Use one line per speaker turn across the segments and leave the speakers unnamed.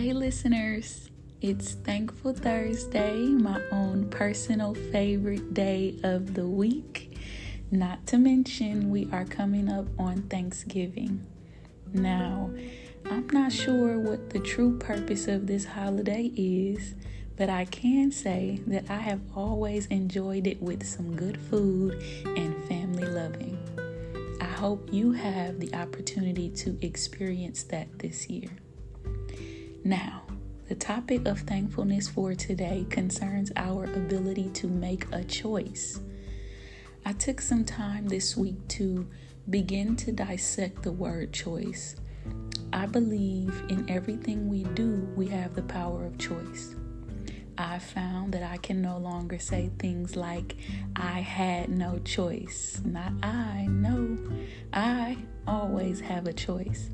listeners. It's Thankful Thursday, my own personal favorite day of the week. Not to mention, we are coming up on Thanksgiving. Now, I'm not sure what the true purpose of this holiday is, but I can say that I have always enjoyed it with some good food and family loving. I hope you have the opportunity to experience that this year. Now, the topic of thankfulness for today concerns our ability to make a choice. I took some time this week to begin to dissect the word choice. I believe in everything we do, we have the power of choice. I found that I can no longer say things like, I had no choice. Not I, no. I always have a choice.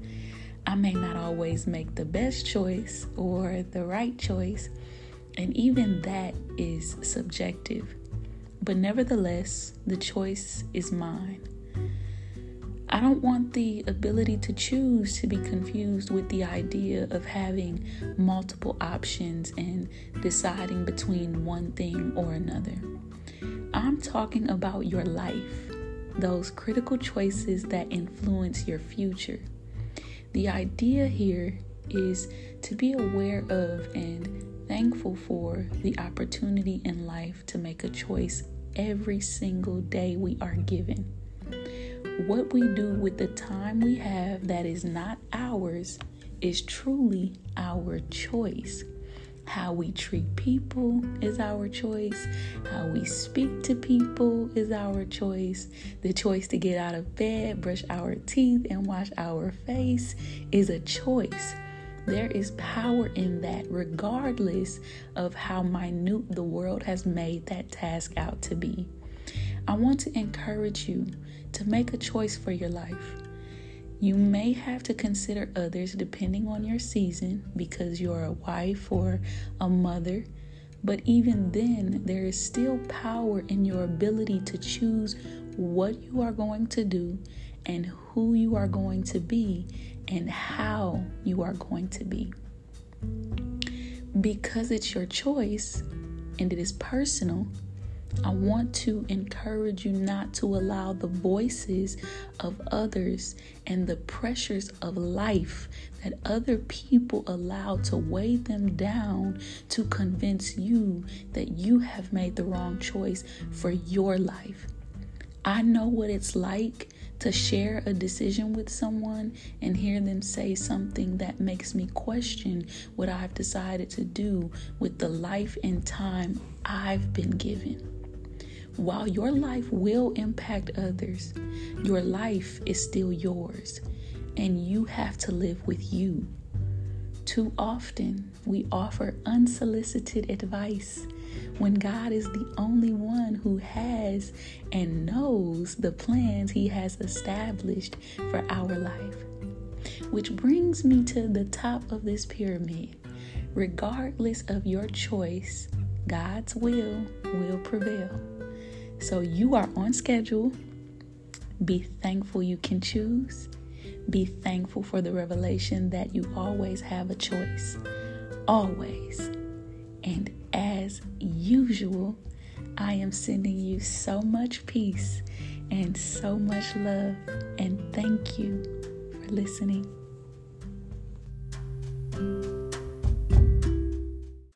I may not always make the best choice or the right choice, and even that is subjective. But nevertheless, the choice is mine. I don't want the ability to choose to be confused with the idea of having multiple options and deciding between one thing or another. I'm talking about your life, those critical choices that influence your future. The idea here is to be aware of and thankful for the opportunity in life to make a choice every single day we are given. What we do with the time we have that is not ours is truly our choice. How we treat people is our choice. How we speak to people is our choice. The choice to get out of bed, brush our teeth, and wash our face is a choice. There is power in that, regardless of how minute the world has made that task out to be. I want to encourage you to make a choice for your life. You may have to consider others depending on your season because you're a wife or a mother. But even then, there is still power in your ability to choose what you are going to do and who you are going to be and how you are going to be. Because it's your choice and it is personal, I want to encourage you not to allow the voices of others and the pressures of life that other people allow to weigh them down to convince you that you have made the wrong choice for your life. I know what it's like to share a decision with someone and hear them say something that makes me question what I've decided to do with the life and time I've been given. While your life will impact others, your life is still yours, and you have to live with you. Too often, we offer unsolicited advice when God is the only one who has and knows the plans He has established for our life. Which brings me to the top of this pyramid. Regardless of your choice, God's will will prevail. So you are on schedule. Be thankful you can choose. Be thankful for the revelation that you always have a choice. Always. And as usual, I am sending you so much peace and so much love. And thank you for listening.